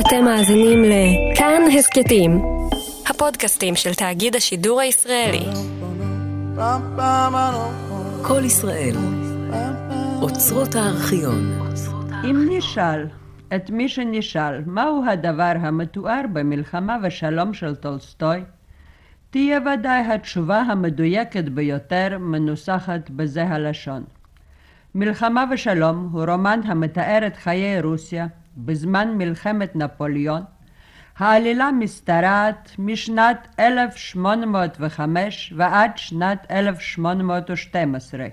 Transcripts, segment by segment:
אתם מאזינים לכאן הסכתים, הפודקאסטים של תאגיד השידור הישראלי. כל ישראל, אוצרות הארכיון. אם נשאל את מי שנשאל מהו הדבר המתואר במלחמה ושלום של טולסטוי, תהיה ודאי התשובה המדויקת ביותר מנוסחת בזה הלשון. מלחמה ושלום הוא רומן המתאר את חיי רוסיה בזמן מלחמת נפוליאון. העלילה משתרעת משנת 1805 ועד שנת 1812,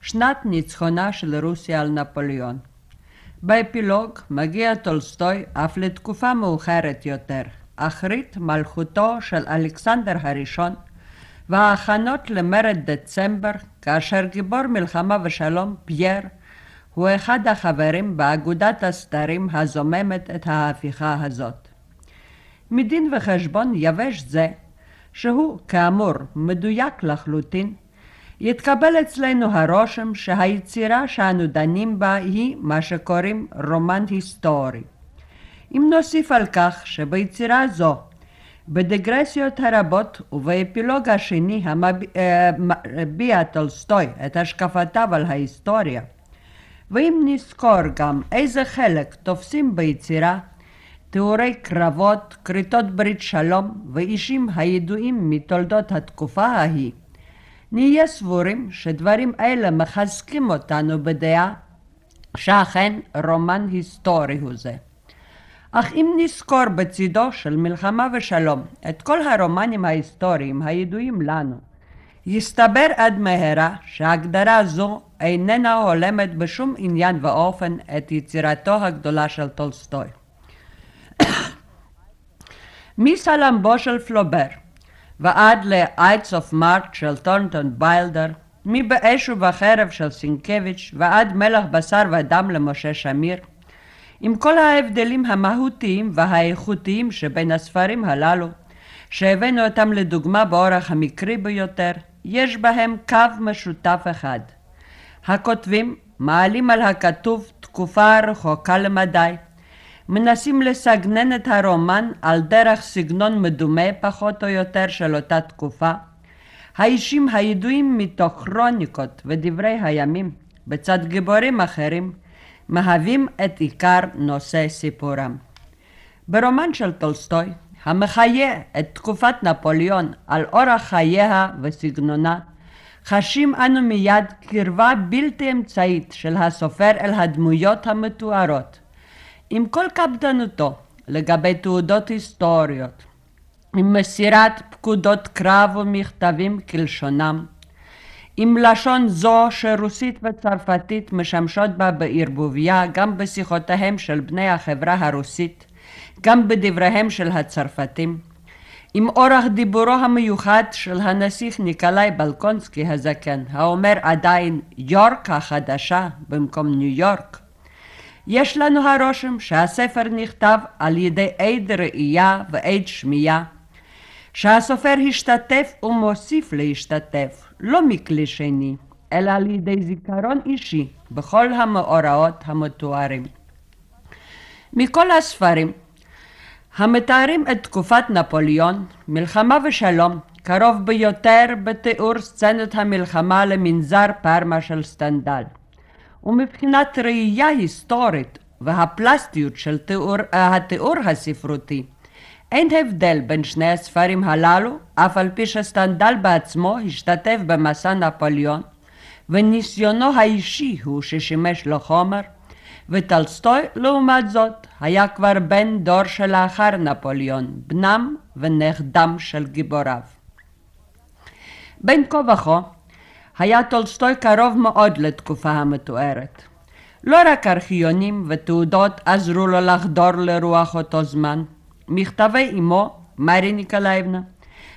שנת ניצחונה של רוסיה על נפוליאון. באפילוג מגיע טולסטוי אף לתקופה מאוחרת יותר, אחרית מלכותו של אלכסנדר הראשון, וההכנות למרד דצמבר, כאשר גיבור מלחמה ושלום, פייר, הוא אחד החברים באגודת הסתרים הזוממת את ההפיכה הזאת. מדין וחשבון יבש זה, שהוא כאמור מדויק לחלוטין, יתקבל אצלנו הרושם שהיצירה שאנו דנים בה היא מה שקוראים רומן היסטורי. אם נוסיף על כך שביצירה זו, בדיגרסיות הרבות ובאפילוג השני המביע טולסטוי את השקפותיו על ההיסטוריה, ואם נזכור גם איזה חלק תופסים ביצירה תיאורי קרבות, כריתות ברית שלום ואישים הידועים מתולדות התקופה ההיא, נהיה סבורים שדברים אלה מחזקים אותנו בדעה שאכן רומן היסטורי הוא זה. אך אם נזכור בצידו של מלחמה ושלום את כל הרומנים ההיסטוריים הידועים לנו, יסתבר עד מהרה שהגדרה זו איננה הולמת בשום עניין ואופן את יצירתו הגדולה של טולסטוי. מסלמבו של פלובר ועד ל-Ides of March של טורנטון ויילדר, מבאש ובחרב של סינקביץ' ועד מלך בשר ודם למשה שמיר, עם כל ההבדלים המהותיים והאיכותיים שבין הספרים הללו, שהבאנו אותם לדוגמה באורח המקרי ביותר, יש בהם קו משותף אחד. הכותבים מעלים על הכתוב תקופה רחוקה למדי, מנסים לסגנן את הרומן על דרך סגנון מדומה פחות או יותר של אותה תקופה. האישים הידועים מתוך כרוניקות ודברי הימים, בצד גיבורים אחרים, מהווים את עיקר נושא סיפורם. ברומן של טולסטוי, המחיה את תקופת נפוליאון על אורח חייה וסגנונה, חשים אנו מיד קרבה בלתי אמצעית של הסופר אל הדמויות המתוארות. עם כל קפדנותו לגבי תעודות היסטוריות, עם מסירת פקודות קרב ומכתבים כלשונם, עם לשון זו שרוסית וצרפתית משמשות בה בערבוביה גם בשיחותיהם של בני החברה הרוסית, גם בדבריהם של הצרפתים, עם אורח דיבורו המיוחד של הנסיך ניקולאי בלקונסקי הזקן, האומר עדיין יורק החדשה במקום ניו יורק. יש לנו הרושם שהספר נכתב על ידי עד ראייה ועד שמיעה, שהסופר השתתף ומוסיף להשתתף, לא מכלי שני, אלא על ידי זיכרון אישי בכל המאורעות המתוארים. מכל הספרים המתארים את תקופת נפוליאון, מלחמה ושלום, קרוב ביותר בתיאור סצנות המלחמה למנזר פרמה של סטנדל. ומבחינת ראייה היסטורית והפלסטיות של תיאור, התיאור הספרותי, אין הבדל בין שני הספרים הללו, אף על פי שסטנדל בעצמו השתתף במסע נפוליאון, וניסיונו האישי הוא ששימש לו חומר, וטולסטוי, לעומת זאת, היה כבר בן דור שלאחר נפוליאון, בנם ונכדם של גיבוריו. בין כה וכה, היה טולסטוי קרוב מאוד לתקופה המתוארת. לא רק ארכיונים ותעודות עזרו לו לחדור לרוח אותו זמן, מכתבי אמו, מרי ניקולאייבנה,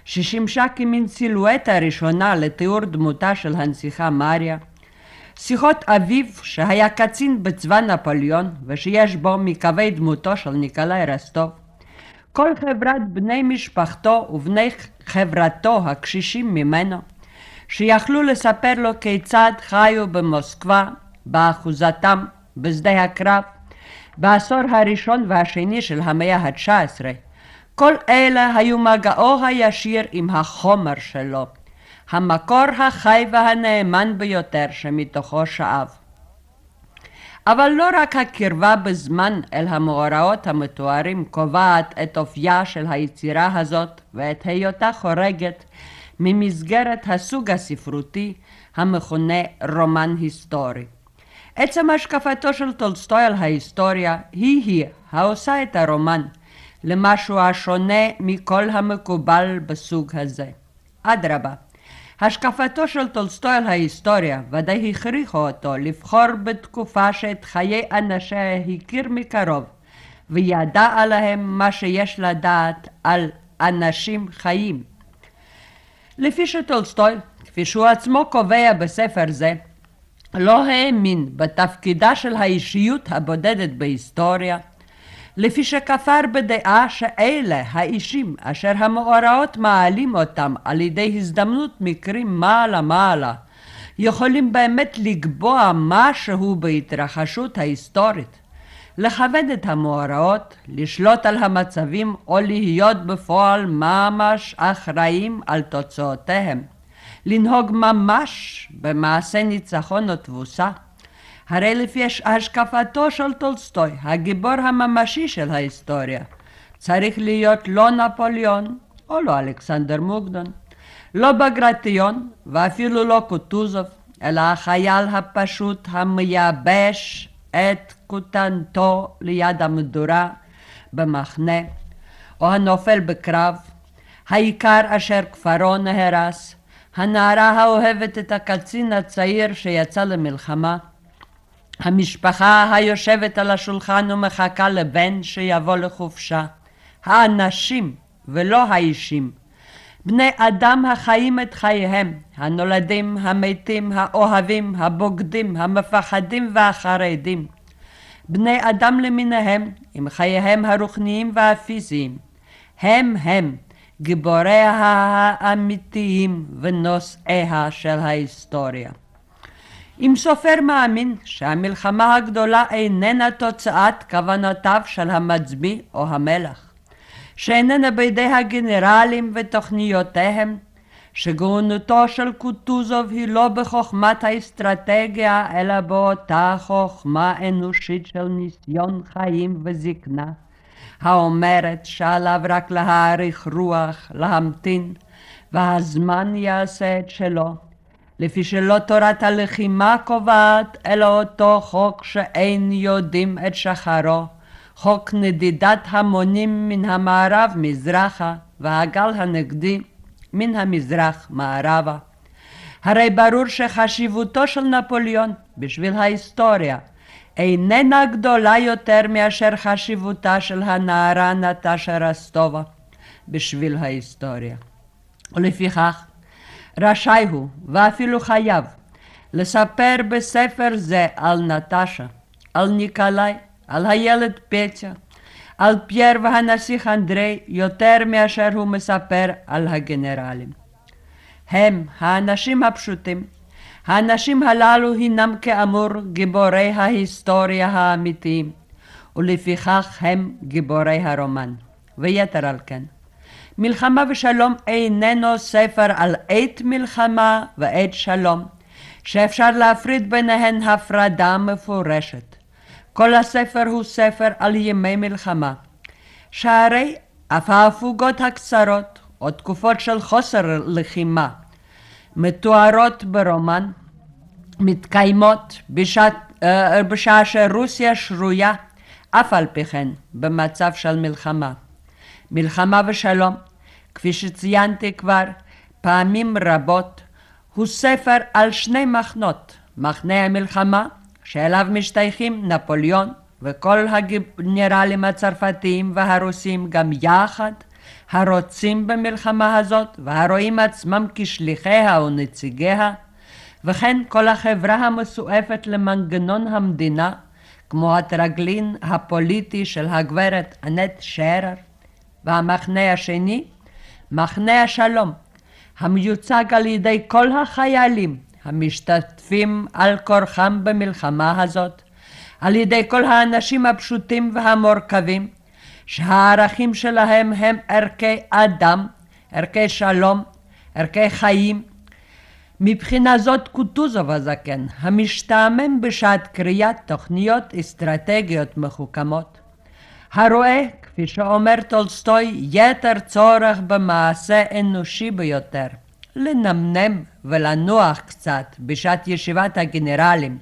ששימשה כמין סילואטה ראשונה לתיאור דמותה של הנסיכה מריה, שיחות אביו שהיה קצין בצבא נפוליאון ושיש בו מקווי דמותו של ניקולאי רסטוב, כל חברת בני משפחתו ובני חברתו הקשישים ממנו, שיכלו לספר לו כיצד חיו במוסקבה באחוזתם בשדה הקרב, בעשור הראשון והשני של המאה ה-19. כל אלה היו מגעו הישיר עם החומר שלו, המקור החי והנאמן ביותר שמתוכו שאב. אבל לא רק הקרבה בזמן אל המאורעות המתוארים קובעת את אופייה של היצירה הזאת ואת היותה חורגת ממסגרת הסוג הספרותי המכונה רומן היסטורי. עצם השקפתו של טולסטוי על ההיסטוריה היא-היא העושה את הרומן למשהו השונה מכל המקובל בסוג הזה. אדרבה, השקפתו של טולסטוי על ההיסטוריה ודאי הכריחו אותו לבחור בתקופה שאת חיי אנשיה הכיר מקרוב וידע עליהם מה שיש לדעת על אנשים חיים. לפי שטולסטוי, כפי שהוא עצמו קובע בספר זה, לא האמין בתפקידה של האישיות הבודדת בהיסטוריה, לפי שכפר בדעה שאלה האישים אשר המאורעות מעלים אותם על ידי הזדמנות מקרים מעלה מעלה, יכולים באמת לקבוע משהו בהתרחשות ההיסטורית. לכבד את המאורעות, לשלוט על המצבים או להיות בפועל ממש אחראים על תוצאותיהם. לנהוג ממש במעשה ניצחון או תבוסה. הרי לפי השקפתו של טולסטוי, הגיבור הממשי של ההיסטוריה, צריך להיות לא נפוליאון או לא אלכסנדר מוקדון, לא בגרטיון ואפילו לא קוטוזוב, אלא החייל הפשוט המייבש את כותנתו ליד המדורה במחנה, או הנופל בקרב, העיקר אשר כפרו נהרס, הנערה האוהבת את הקצין הצעיר שיצא למלחמה, המשפחה היושבת על השולחן ומחכה לבן שיבוא לחופשה, האנשים ולא האישים, בני אדם החיים את חייהם, הנולדים, המתים, האוהבים, הבוגדים, המפחדים והחרדים, בני אדם למיניהם, עם חייהם הרוחניים והפיזיים, הם הם גיבוריה האמיתיים ונושאיה של ההיסטוריה. אם סופר מאמין שהמלחמה הגדולה איננה תוצאת כוונותיו של המצביא או המלך, שאיננה בידי הגנרלים ותוכניותיהם, שגאונותו של קוטוזוב היא לא בחוכמת האסטרטגיה, אלא באותה חוכמה אנושית של ניסיון חיים וזקנה, האומרת שעליו רק להאריך רוח, להמתין, והזמן יעשה את שלו, לפי שלא תורת הלחימה קובעת, אלא אותו חוק שאין יודעים את שחרו, חוק נדידת המונים מן המערב מזרחה, והגל הנגדי מן המזרח מערבה. הרי ברור שחשיבותו של נפוליאון בשביל ההיסטוריה איננה גדולה יותר מאשר חשיבותה של הנערה נטשה רסטובה בשביל ההיסטוריה. ולפיכך רשאי הוא, ואפילו חייב, לספר בספר זה על נטשה, על ניקולאי, על הילד פצ'ה, על פייר והנסיך אנדרי יותר מאשר הוא מספר על הגנרלים. הם, האנשים הפשוטים, האנשים הללו הינם כאמור גיבורי ההיסטוריה האמיתיים, ולפיכך הם גיבורי הרומן. ויתר על כן, מלחמה ושלום איננו ספר על עת מלחמה ועת שלום, שאפשר להפריד ביניהן הפרדה מפורשת. כל הספר הוא ספר על ימי מלחמה, שהרי אף ההפוגות הקצרות, או תקופות של חוסר לחימה, מתוארות ברומן, מתקיימות בשעת, אה, בשעה שרוסיה שרויה אף על פי כן במצב של מלחמה. מלחמה ושלום, כפי שציינתי כבר פעמים רבות, הוא ספר על שני מחנות, מחנה המלחמה שאליו משתייכים נפוליאון וכל הגנרלים הצרפתיים והרוסים גם יחד, הרוצים במלחמה הזאת והרואים עצמם כשליחיה ונציגיה, וכן כל החברה המסועפת למנגנון המדינה, כמו הטרגלין הפוליטי של הגברת אנט שרר, והמחנה השני, מחנה השלום, המיוצג על ידי כל החיילים המשתתפים על כורחם במלחמה הזאת, על ידי כל האנשים הפשוטים והמורכבים, שהערכים שלהם הם ערכי אדם, ערכי שלום, ערכי חיים. מבחינה זאת קוטוזוב הזקן, המשתעמם בשעת קריאת תוכניות אסטרטגיות מחוכמות, הרואה, כפי שאומר טולסטוי, יתר צורך במעשה אנושי ביותר, לנמנם ולנוח קצת בשעת ישיבת הגנרלים,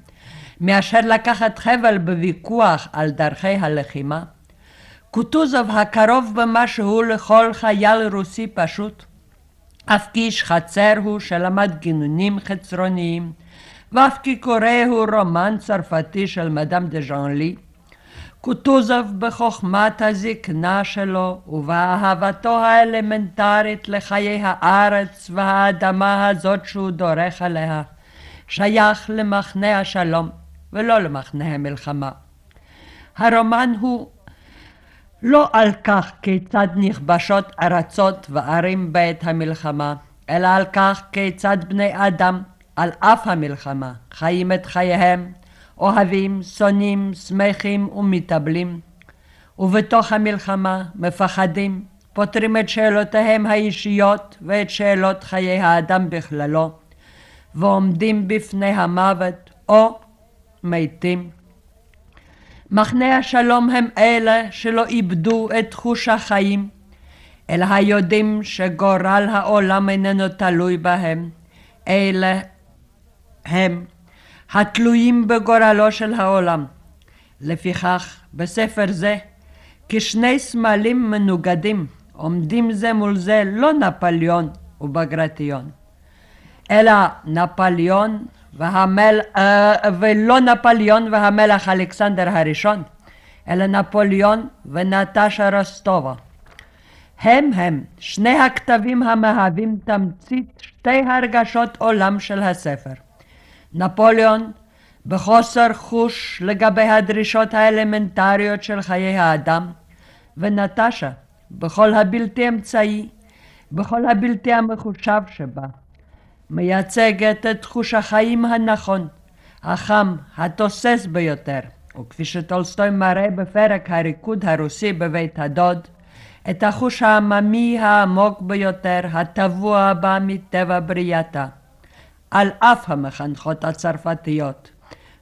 מאשר לקחת חבל בוויכוח על דרכי הלחימה, קוטוזוב הקרוב במשהו לכל חייל רוסי פשוט, אף כי איש חצר הוא שלמד גינונים חצרוניים, ואף כי קורא הוא רומן צרפתי של מדאם דה ז'אנלי, קוטוזוב בחוכמת הזקנה שלו ובאהבתו האלמנטרית לחיי הארץ והאדמה הזאת שהוא דורך עליה, שייך למחנה השלום ולא למחנה המלחמה. הרומן הוא לא על כך כיצד נכבשות ארצות וערים בעת המלחמה, אלא על כך כיצד בני אדם, על אף המלחמה, חיים את חייהם, אוהבים, שונאים, שמחים ומתאבלים, ובתוך המלחמה מפחדים, פותרים את שאלותיהם האישיות ואת שאלות חיי האדם בכללו, ועומדים בפני המוות או מתים. מחנה השלום הם אלה שלא איבדו את תחוש החיים, אלא היודעים שגורל העולם איננו תלוי בהם. אלה הם התלויים בגורלו של העולם. לפיכך, בספר זה, כשני סמלים מנוגדים, עומדים זה מול זה לא נפוליאון ובגרטיון, אלא נפוליאון והמל... אה, ולא נפוליאון והמלך אלכסנדר הראשון, אלא נפוליאון ונטשה רוסטובה. הם הם שני הכתבים המהווים תמצית שתי הרגשות עולם של הספר. נפוליאון בחוסר חוש לגבי הדרישות האלמנטריות של חיי האדם, ונטשה בכל הבלתי אמצעי, בכל הבלתי המחושב שבה. מייצגת את תחוש החיים הנכון, החם, התוסס ביותר, וכפי שטולסטוי מראה בפרק הריקוד הרוסי בבית הדוד, את החוש העממי העמוק ביותר, הטבוע בה מטבע בריאתה, על אף המחנכות הצרפתיות.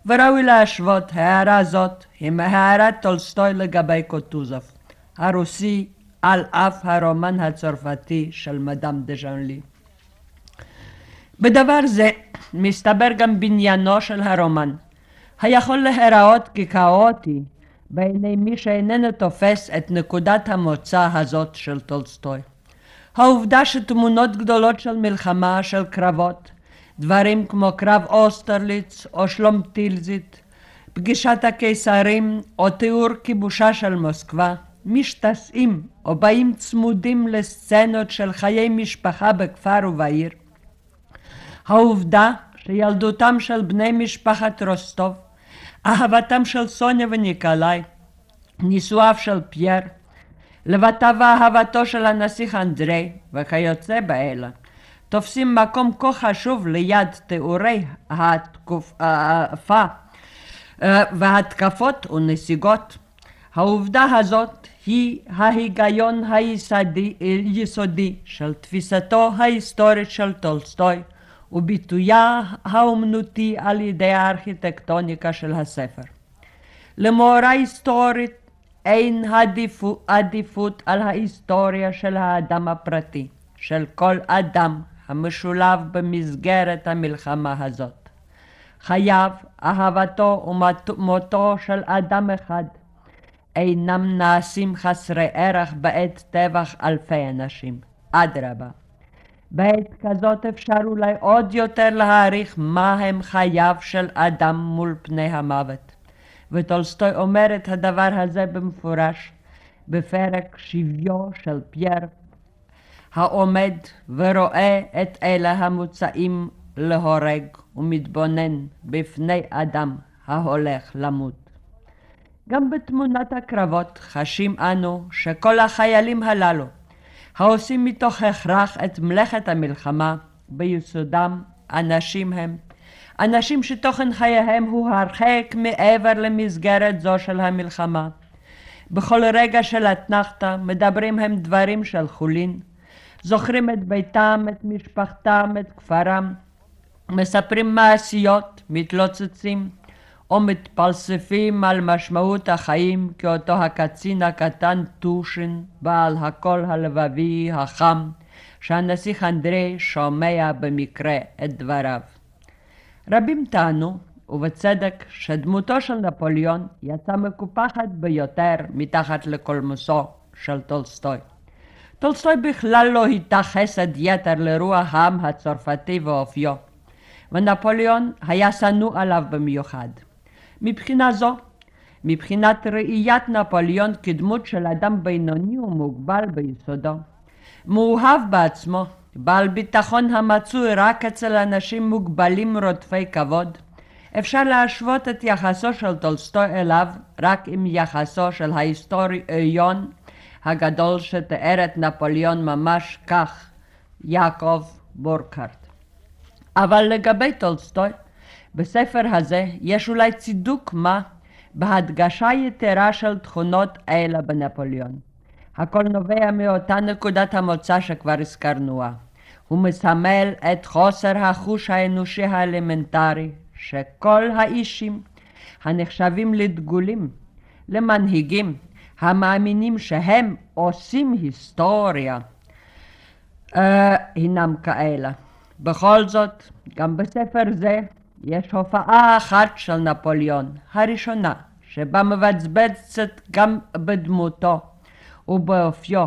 וראוי להשוות הערה זאת עם הערת טולסטוי לגבי קוטוזוב, הרוסי על אף הרומן הצרפתי של מדאם דה ז'אנלי. בדבר זה מסתבר גם בניינו של הרומן, היכול להיראות ככאוטי בעיני מי שאיננו תופס את נקודת המוצא הזאת של טולסטוי. העובדה שתמונות גדולות של מלחמה, של קרבות, דברים כמו קרב אוסטרליץ או שלום טילזית, פגישת הקיסרים או תיאור כיבושה של מוסקבה, משתסעים או באים צמודים לסצנות של חיי משפחה בכפר ובעיר, העובדה שילדותם של בני משפחת רוסטוב, אהבתם של סוניה וניקולאי, נישואיו של פייר, לבטיו ואהבתו של הנסיך אנדרי וכיוצא באלה, תופסים מקום כה חשוב ליד תיאורי התקופה אה, והתקפות ונסיגות. העובדה הזאת היא ההיגיון היסודי, של תפיסתו ההיסטורית של טולסטוי וביטויה האומנותי על ידי הארכיטקטוניקה של הספר. למאורע היסטורית אין עדיפות על ההיסטוריה של האדם הפרטי, של כל אדם המשולב במסגרת המלחמה הזאת. חייו, אהבתו ומותו של אדם אחד אינם נעשים חסרי ערך בעת טבח אלפי אנשים. אדרבה. בעת כזאת אפשר אולי עוד יותר להעריך מה הם חייו של אדם מול פני המוות. וטולסטוי אומר את הדבר הזה במפורש בפרק שביו של פייר, העומד ורואה את אלה המוצאים להורג ומתבונן בפני אדם ההולך למות. גם בתמונת הקרבות חשים אנו שכל החיילים הללו העושים מתוך הכרח את מלאכת המלחמה, ביסודם אנשים הם, אנשים שתוכן חייהם הוא הרחק מעבר למסגרת זו של המלחמה. בכל רגע של אתנחתא מדברים הם דברים של חולין, זוכרים את ביתם, את משפחתם, את כפרם, מספרים מעשיות, מתלוצצים, או מתפלספים על משמעות החיים כאותו הקצין הקטן טושין, בעל הקול הלבבי החם, שהנסיך אנדרי שומע במקרה את דבריו. רבים טענו, ובצדק, שדמותו של נפוליאון יצאה מקופחת ביותר מתחת לקולמוסו של טולסטוי. טולסטוי בכלל לא היטה חסד יתר לרוח העם הצרפתי ואופיו, ונפוליאון היה שנוא עליו במיוחד. מבחינה זו, מבחינת ראיית נפוליאון כדמות של אדם בינוני ומוגבל ביסודו, מאוהב בעצמו, בעל ביטחון המצוי רק אצל אנשים מוגבלים רודפי כבוד, אפשר להשוות את יחסו של טולסטוי אליו רק עם יחסו של ההיסטוריון הגדול שתיאר את נפוליאון ממש כך, יעקב בורקארט. אבל לגבי טולסטוי, בספר הזה יש אולי צידוק מה בהדגשה יתרה של תכונות אלה בנפוליאון. הכל נובע מאותה נקודת המוצא שכבר הזכרנוה. הוא מסמל את חוסר החוש האנושי האלמנטרי שכל האישים הנחשבים לדגולים, למנהיגים, המאמינים שהם עושים היסטוריה, uh, הינם כאלה. בכל זאת, גם בספר זה יש הופעה אחת של נפוליאון, הראשונה, שבה מבצבצת גם בדמותו ובאופיו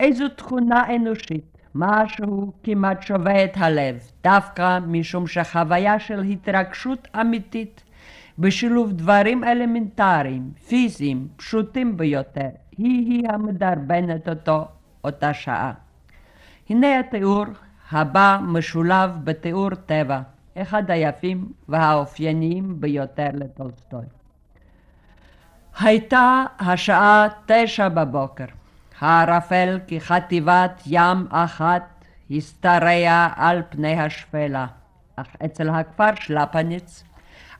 איזו תכונה אנושית, משהו כמעט שובה את הלב, דווקא משום שחוויה של התרגשות אמיתית בשילוב דברים אלמנטריים, פיזיים, פשוטים ביותר, היא-היא המדרבנת אותו אותה שעה. הנה התיאור הבא משולב בתיאור טבע, אחד היפים והאופייניים ביותר לטולסטוי. הייתה השעה תשע בבוקר. הערפל כחטיבת ים אחת השתרע על פני השפלה, אך אצל הכפר שלפניץ,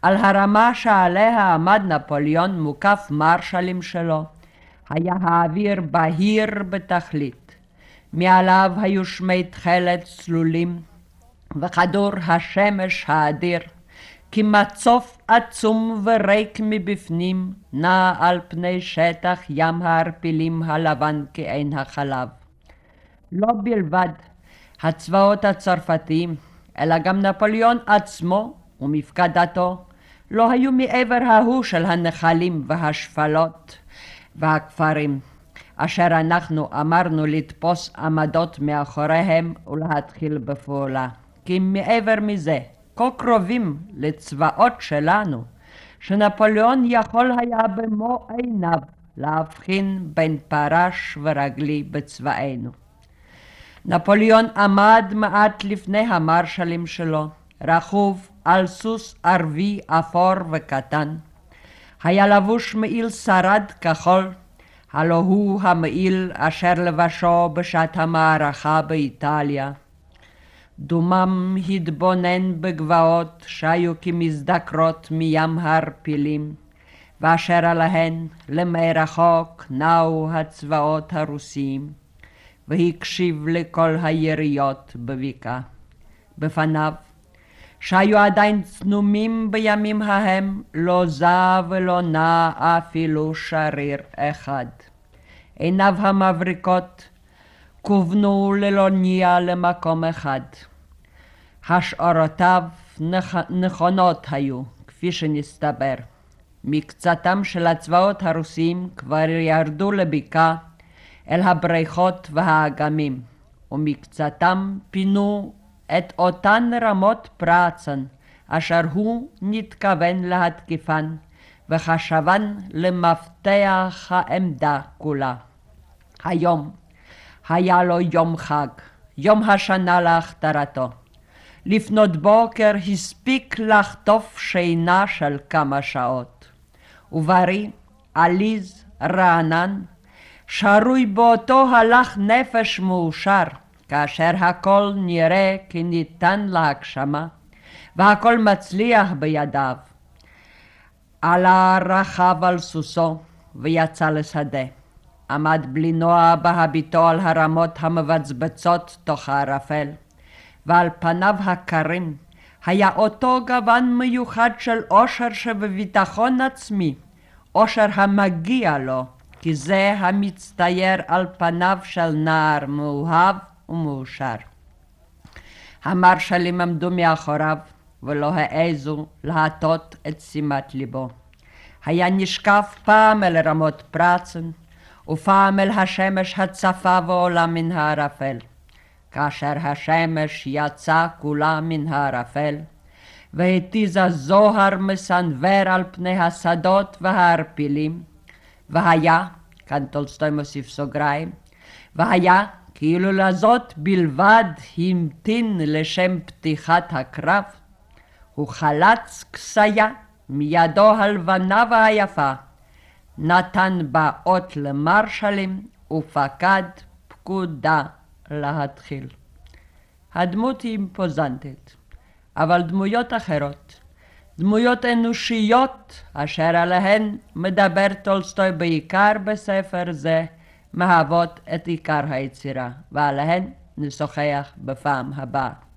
על הרמה שעליה עמד נפוליאון מוקף מרשלים שלו, היה האוויר בהיר בתכלית. מעליו היו שמי תכלת צלולים, וכדור השמש האדיר, כמצוף עצום וריק מבפנים, נע על פני שטח ים הערפילים הלבן כעין החלב. לא בלבד הצבאות הצרפתיים, אלא גם נפוליאון עצמו ומפקדתו לא היו מעבר ההוא של הנחלים והשפלות והכפרים, אשר אנחנו אמרנו לתפוס עמדות מאחוריהם ולהתחיל בפעולה. כי מעבר מזה, כה קרובים לצבאות שלנו, שנפוליאון יכול היה במו עיניו להבחין בין פרש ורגלי בצבאנו. נפוליאון עמד מעט לפני המרשלים שלו, רכוב על סוס ערבי אפור וקטן. היה לבוש מעיל שרד כחול, הלא הוא המעיל אשר לבשו בשעת המערכה באיטליה. דומם התבונן בגבעות שהיו כמזדקרות מים הערפילים, ואשר עליהן למרחוק נעו הצבאות הרוסיים, והקשיב לכל היריות בבקעה. בפניו, שהיו עדיין צנומים בימים ההם, לא זע ולא נע אפילו שריר אחד. עיניו המבריקות כוונו ללא ניע למקום אחד. השערותיו נכ... נכונות היו, כפי שנסתבר. מקצתם של הצבאות הרוסיים כבר ירדו לבקעה אל הבריכות והאגמים, ומקצתם פינו את אותן רמות פרצן, אשר הוא נתכוון להתקיפן, וחשבן למפתח העמדה כולה. היום היה לו יום חג, יום השנה להכתרתו. לפנות בוקר הספיק לחטוף שינה של כמה שעות. ובריא, עליז, רענן, שרוי באותו הלך נפש מאושר, כאשר הכל נראה כי ניתן להגשמה, והכל מצליח בידיו. עלה רכב על סוסו ויצא לשדה. עמד בלי נוע בהביטו על הרמות המבצבצות תוך הערפל, ועל פניו הקרים היה אותו גוון מיוחד של אושר שבביטחון עצמי, אושר המגיע לו, כי זה המצטייר על פניו של נער מאוהב ומאושר. המרשלים עמדו מאחוריו ולא העזו להטות את שימת ליבו. היה נשקף פעם אל רמות פרצן, ופעם אל השמש הצפה ועולה מן הערפל. כאשר השמש יצאה כולה מן הערפל, והתיזה זוהר מסנוור על פני השדות והערפילים, והיה, כאן טולסטוי מוסיף סוגריים, והיה כאילו לזאת בלבד המתין לשם פתיחת הקרב, הוא חלץ כסיה מידו הלבנה והיפה, נתן בה אות למרשלים ופקד פקודה להתחיל. הדמות היא אימפוזנטית, אבל דמויות אחרות, דמויות אנושיות אשר עליהן מדבר טולסטוי בעיקר בספר זה, מהוות את עיקר היצירה, ועליהן נשוחח בפעם הבאה.